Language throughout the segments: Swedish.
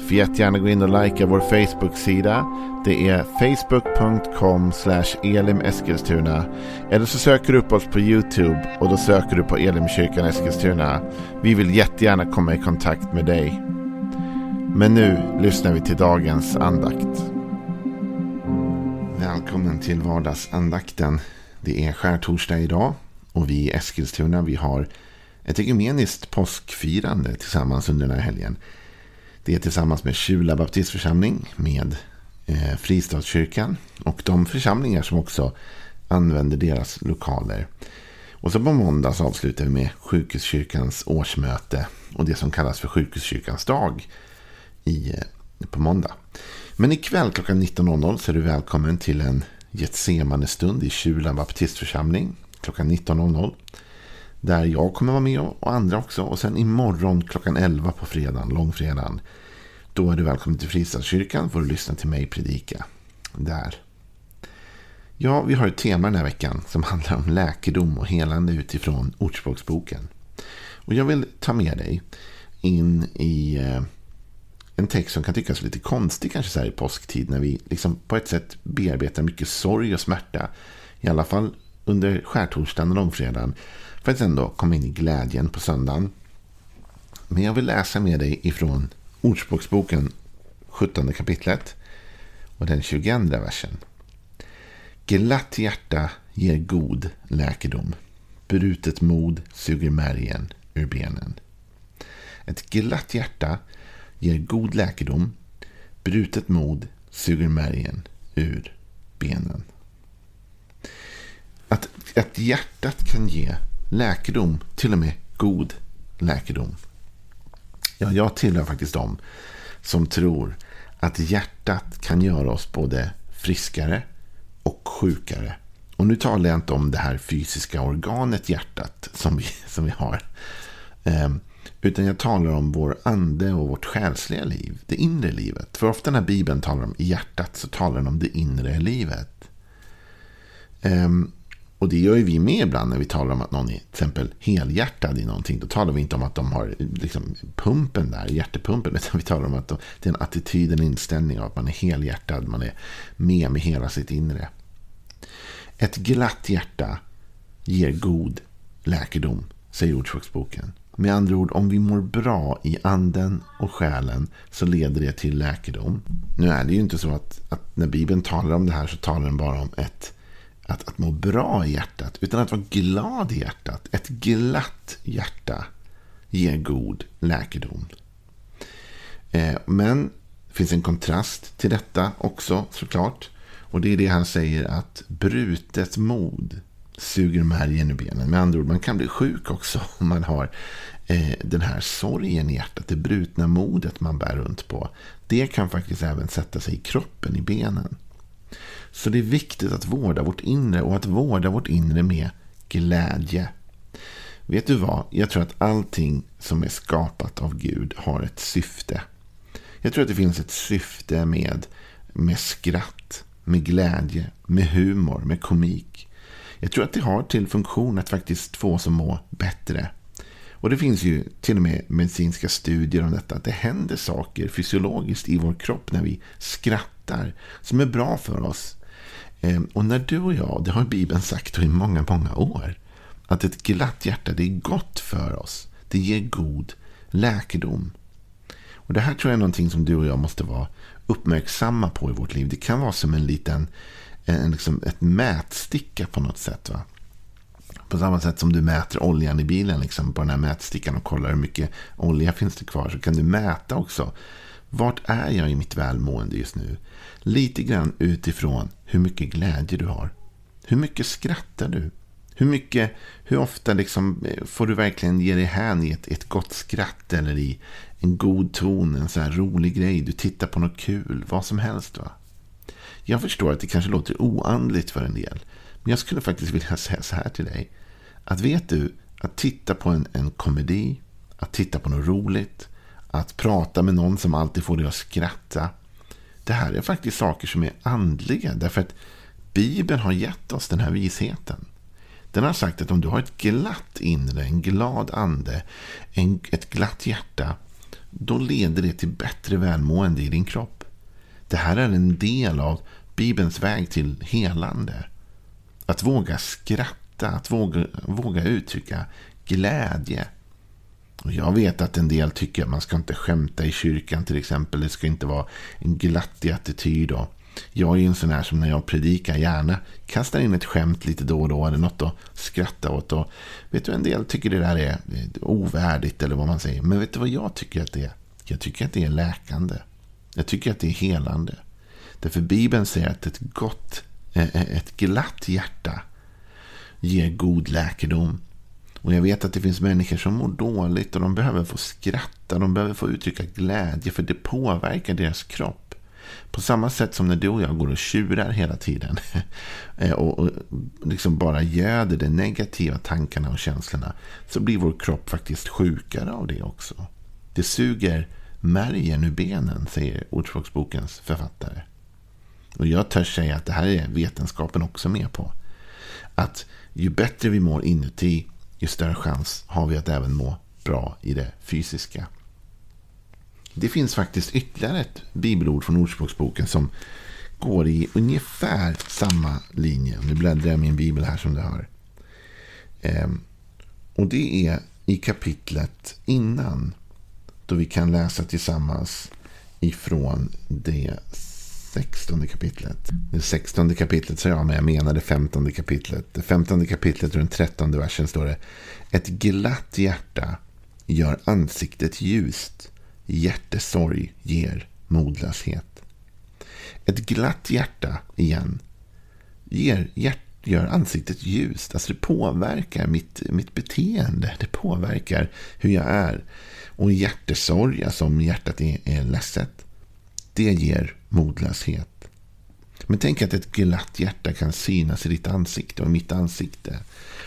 Får jättegärna gå in och likea vår Facebook-sida. Det är facebook.com elimeskilstuna. Eller så söker du upp oss på YouTube och då söker du på Elimkyrkan Eskilstuna. Vi vill jättegärna komma i kontakt med dig. Men nu lyssnar vi till dagens andakt. Välkommen till vardagsandakten. Det är skärtorsdag idag och vi i Eskilstuna vi har ett ekumeniskt påskfirande tillsammans under den här helgen. Det är tillsammans med Kjula baptistförsamling, med eh, Fristadskyrkan och de församlingar som också använder deras lokaler. Och så på måndag så avslutar vi med Sjukhuskyrkans årsmöte och det som kallas för Sjukhuskyrkans dag i, eh, på måndag. Men ikväll klockan 19.00 så är du välkommen till en Getsemane-stund i Kjula baptistförsamling klockan 19.00. Där jag kommer vara med och andra också. Och sen imorgon klockan 11 på fredagen, långfredagen. Då är du välkommen till Fristadskyrkan för att lyssna till mig predika. Där. Ja, vi har ett tema den här veckan som handlar om läkedom och helande utifrån Ordspråksboken. Och jag vill ta med dig in i eh, en text som kan tyckas lite konstig kanske så här i påsktid när vi liksom på ett sätt bearbetar mycket sorg och smärta. I alla fall under skärtorsdagen och långfredagen. För att sen då komma in i glädjen på söndagen. Men jag vill läsa med dig ifrån Ordspråksboken 17 kapitlet och den 22 versen. Glatt hjärta ger god läkedom. Brutet mod suger märgen ur benen. Ett glatt hjärta ger god läkedom. Brutet mod suger märgen ur benen. Att, att hjärtat kan ge läkedom, till och med god läkedom. Ja, jag tillhör faktiskt dem som tror att hjärtat kan göra oss både friskare och sjukare. Och nu talar jag inte om det här fysiska organet hjärtat som vi, som vi har. Um, utan jag talar om vår ande och vårt själsliga liv. Det inre livet. För ofta när Bibeln talar om hjärtat så talar den om det inre livet. Um, och det gör ju vi med ibland när vi talar om att någon är till exempel helhjärtad i någonting. Då talar vi inte om att de har liksom pumpen där, hjärtepumpen. Utan vi talar om att det är en attityd, en inställning av att man är helhjärtad. Man är med med hela sitt inre. Ett glatt hjärta ger god läkedom, säger Ordspråksboken. Med andra ord, om vi mår bra i anden och själen så leder det till läkedom. Nu är det ju inte så att, att när Bibeln talar om det här så talar den bara om ett att, att må bra i hjärtat, utan att vara glad i hjärtat. Ett glatt hjärta ger god läkedom. Eh, men det finns en kontrast till detta också såklart. Och det är det han säger att brutet mod suger märgen ur benen. Med andra ord, man kan bli sjuk också om man har eh, den här sorgen i hjärtat. Det brutna modet man bär runt på. Det kan faktiskt även sätta sig i kroppen, i benen. Så det är viktigt att vårda vårt inre och att vårda vårt inre med glädje. Vet du vad? Jag tror att allting som är skapat av Gud har ett syfte. Jag tror att det finns ett syfte med, med skratt, med glädje, med humor, med komik. Jag tror att det har till funktion att faktiskt få oss att må bättre. Och det finns ju till och med medicinska studier om detta. Att det händer saker fysiologiskt i vår kropp när vi skrattar. Som är bra för oss. Ehm, och när du och jag, det har Bibeln sagt i många, många år. Att ett glatt hjärta, det är gott för oss. Det ger god läkedom. Och Det här tror jag är någonting som du och jag måste vara uppmärksamma på i vårt liv. Det kan vara som en liten, en, liksom ett mätsticka på något sätt. Va? På samma sätt som du mäter oljan i bilen liksom, på den här mätstickan och kollar hur mycket olja finns det kvar. Så kan du mäta också. Vart är jag i mitt välmående just nu? Lite grann utifrån hur mycket glädje du har. Hur mycket skrattar du? Hur, mycket, hur ofta liksom eh, får du verkligen ge dig hän i ett, ett gott skratt eller i en god ton, en så här rolig grej. Du tittar på något kul, vad som helst. va? Jag förstår att det kanske låter oandligt för en del. Men jag skulle faktiskt vilja säga så här till dig. Att vet du Att titta på en, en komedi, att titta på något roligt, att prata med någon som alltid får dig att skratta. Det här är faktiskt saker som är andliga. Därför att Bibeln har gett oss den här visheten. Den har sagt att om du har ett glatt inre, en glad ande, en, ett glatt hjärta, då leder det till bättre välmående i din kropp. Det här är en del av Bibelns väg till helande. Att våga skratta, att våga, våga uttrycka glädje. Och jag vet att en del tycker att man ska inte skämta i kyrkan till exempel. Det ska inte vara en glattig attityd. Och jag är ju en sån här som när jag predikar gärna kastar in ett skämt lite då och då. Eller något att skratta åt. Och vet du, en del tycker det där är eh, ovärdigt eller vad man säger. Men vet du vad jag tycker att det är? Jag tycker att det är läkande. Jag tycker att det är helande. Därför Bibeln säger att ett gott, eh, eh, ett glatt hjärta ger god läkedom. Och jag vet att det finns människor som mår dåligt och de behöver få skratta, de behöver få uttrycka glädje för det påverkar deras kropp. På samma sätt som när du och jag går och tjurar hela tiden eh, och liksom bara göder de negativa tankarna och känslorna så blir vår kropp faktiskt sjukare av det också. Det suger märgen ur benen, säger Ordspråksbokens författare. Och jag törs säga att det här är vetenskapen också med på. Att ju bättre vi mår inuti, ju större chans har vi att även må bra i det fysiska. Det finns faktiskt ytterligare ett bibelord från Ordspråksboken som går i ungefär samma linje. Nu bläddrar jag min bibel här som du hör. Ehm, och det är i kapitlet innan. Då vi kan läsa tillsammans ifrån det sextonde kapitlet. Det sextonde kapitlet sa jag, men jag menade 15 kapitlet. Det femtonde kapitlet och den trettonde versen står det. Ett glatt hjärta gör ansiktet ljust. Hjärtesorg ger modlöshet. Ett glatt hjärta, igen, ger, hjärt, gör ansiktet ljust. Alltså det påverkar mitt, mitt beteende. Det påverkar hur jag är. Och hjärtesorg, alltså om hjärtat är, är ledset, det ger modlöshet. Men tänk att ett glatt hjärta kan synas i ditt ansikte och i mitt ansikte.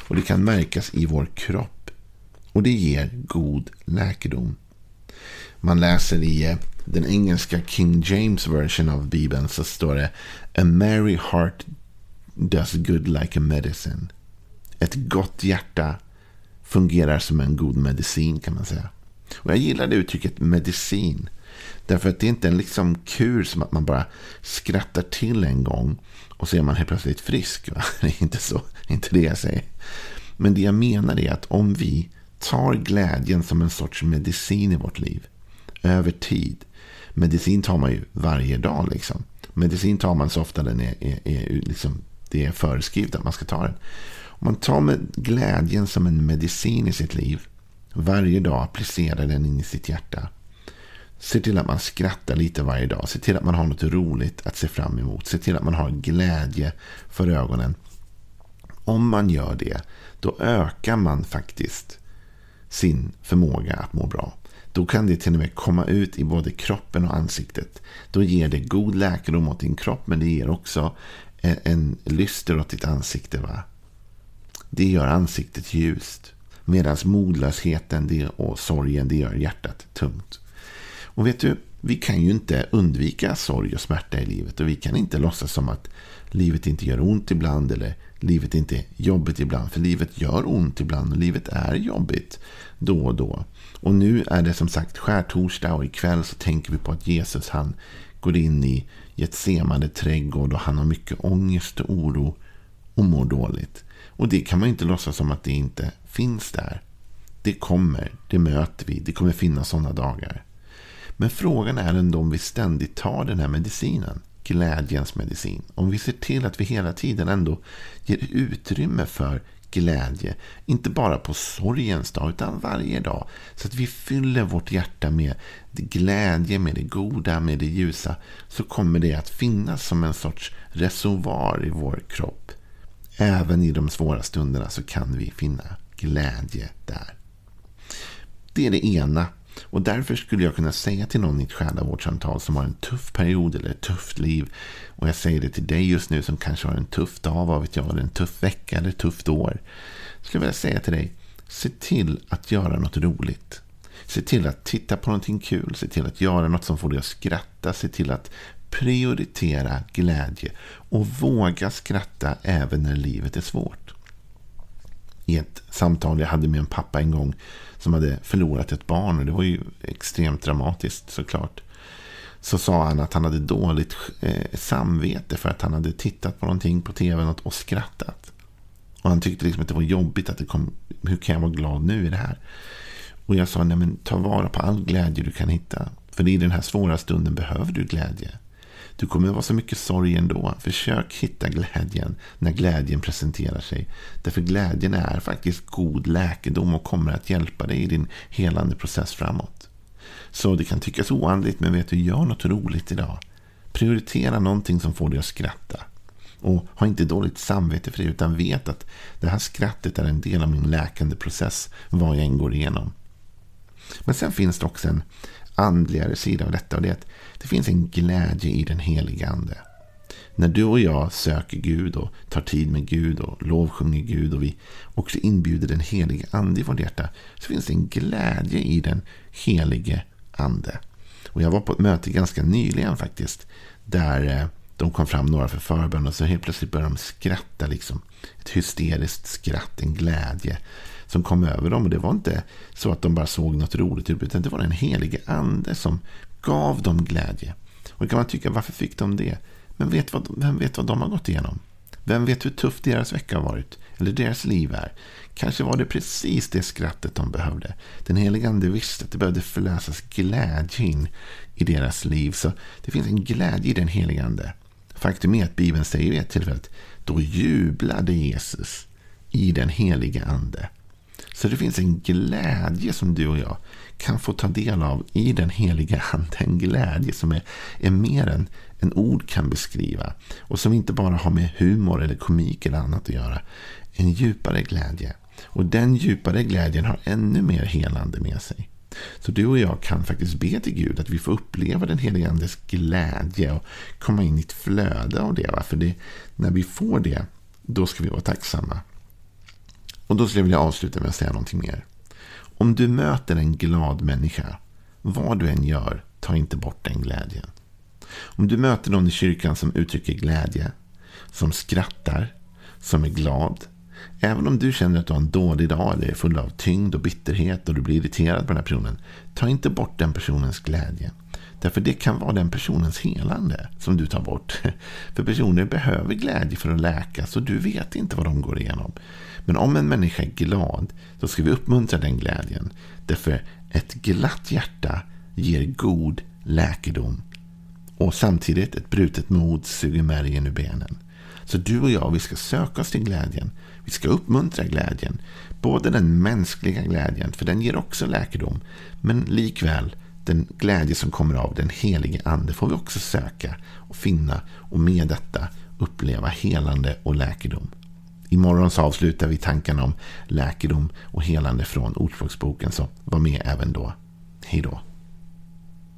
Och det kan märkas i vår kropp. Och det ger god läkedom. Man läser i eh, den engelska King James version av Bibeln så står det A merry heart does good like a medicine. Ett gott hjärta fungerar som en god medicin kan man säga. Och jag gillar det uttrycket medicin. Därför att det är inte en liksom kur som att man bara skrattar till en gång och så är man helt plötsligt frisk. Va? Det är inte så, inte det jag säger. Men det jag menar är att om vi tar glädjen som en sorts medicin i vårt liv över tid. Medicin tar man ju varje dag. Liksom. Medicin tar man så ofta den är, är, är liksom, det är föreskrivet att man ska ta den. Om man tar med glädjen som en medicin i sitt liv varje dag applicerar den in i sitt hjärta Se till att man skrattar lite varje dag. Se till att man har något roligt att se fram emot. Se till att man har glädje för ögonen. Om man gör det, då ökar man faktiskt sin förmåga att må bra. Då kan det till och med komma ut i både kroppen och ansiktet. Då ger det god läkedom åt din kropp, men det ger också en, en lyster åt ditt ansikte. Va? Det gör ansiktet ljust. Medan modlösheten och sorgen det gör hjärtat tungt. Och vet du, vi kan ju inte undvika sorg och smärta i livet. Och vi kan inte låtsas som att livet inte gör ont ibland. Eller livet inte är jobbigt ibland. För livet gör ont ibland. Och livet är jobbigt då och då. Och nu är det som sagt skärtorsdag. Och ikväll så tänker vi på att Jesus han går in i Getsemane trädgård. Och han har mycket ångest och oro. Och mår dåligt. Och det kan man inte låtsas som att det inte finns där. Det kommer, det möter vi, det kommer finnas sådana dagar. Men frågan är ändå om vi ständigt tar den här medicinen. Glädjens medicin. Om vi ser till att vi hela tiden ändå ger utrymme för glädje. Inte bara på sorgens dag utan varje dag. Så att vi fyller vårt hjärta med glädje, med det goda, med det ljusa. Så kommer det att finnas som en sorts reservoar i vår kropp. Även i de svåra stunderna så kan vi finna glädje där. Det är det ena och därför skulle jag kunna säga till någon i ett själavårdssamtal som har en tuff period eller ett tufft liv. Och jag säger det till dig just nu som kanske har en tuff dag, vad vet jag, eller en tuff vecka eller ett tufft år. Skulle jag vilja säga till dig, Se till att göra något roligt. Se till att titta på någonting kul. Se till att göra något som får dig att skratta. Se till att prioritera glädje. Och våga skratta även när livet är svårt. I ett samtal jag hade med en pappa en gång som hade förlorat ett barn. Och det var ju extremt dramatiskt såklart. Så sa han att han hade dåligt eh, samvete för att han hade tittat på någonting på tv och skrattat. Och han tyckte liksom att det var jobbigt att det kom. Hur kan jag vara glad nu i det här? Och jag sa, nej men ta vara på all glädje du kan hitta. För i den här svåra stunden behöver du glädje. Du kommer att vara så mycket sorg ändå. Försök hitta glädjen när glädjen presenterar sig. Därför glädjen är faktiskt god läkedom och kommer att hjälpa dig i din helande process framåt. Så det kan tyckas oandligt, men vet du, gör något roligt idag. Prioritera någonting som får dig att skratta. Och ha inte dåligt samvete för det, utan vet att det här skrattet är en del av min läkande process, vad jag än går igenom. Men sen finns det också en andligare sida av detta och det är att det finns en glädje i den heliga ande. När du och jag söker Gud och tar tid med Gud och lovsjunger Gud och vi också inbjuder den helige ande i vårt hjärta så finns det en glädje i den helige ande. Och jag var på ett möte ganska nyligen faktiskt där eh, de kom fram några för förbön och så helt plötsligt började de skratta. Liksom. Ett hysteriskt skratt, en glädje som kom över dem. Och det var inte så att de bara såg något roligt utan det var den helige ande som gav dem glädje. Och kan man tycka, varför fick de det? Men vet vad, vem vet vad de har gått igenom? Vem vet hur tuff deras vecka har varit? Eller deras liv är? Kanske var det precis det skrattet de behövde. Den helige Ande visste att det behövde förlösas glädje in i deras liv. Så det finns en glädje i den helige Ande. Faktum är att Bibeln säger vid ett tillfälle att då jublade Jesus i den helige Ande. Så det finns en glädje som du och jag kan få ta del av i den heliga Ande. En glädje som är, är mer än en ord kan beskriva. Och som inte bara har med humor eller komik eller annat att göra. En djupare glädje. Och den djupare glädjen har ännu mer helande med sig. Så du och jag kan faktiskt be till Gud att vi får uppleva den heliga Andes glädje och komma in i ett flöde av det. För det, när vi får det, då ska vi vara tacksamma. Och då skulle jag vilja avsluta med att säga någonting mer. Om du möter en glad människa, vad du än gör, ta inte bort den glädjen. Om du möter någon i kyrkan som uttrycker glädje, som skrattar, som är glad, Även om du känner att du har en dålig dag eller är full av tyngd och bitterhet och du blir irriterad på den här personen. Ta inte bort den personens glädje. Därför det kan vara den personens helande som du tar bort. För personer behöver glädje för att läkas och du vet inte vad de går igenom. Men om en människa är glad, så ska vi uppmuntra den glädjen. Därför ett glatt hjärta ger god läkedom. Och samtidigt ett brutet mod suger märgen ur benen. Så du och jag, vi ska söka oss till glädjen. Vi ska uppmuntra glädjen. Både den mänskliga glädjen, för den ger också läkedom. Men likväl den glädje som kommer av den helige ande får vi också söka och finna och med detta uppleva helande och läkedom. Imorgon så avslutar vi tankarna om läkedom och helande från Ordspråksboken, så var med även då. Hej då.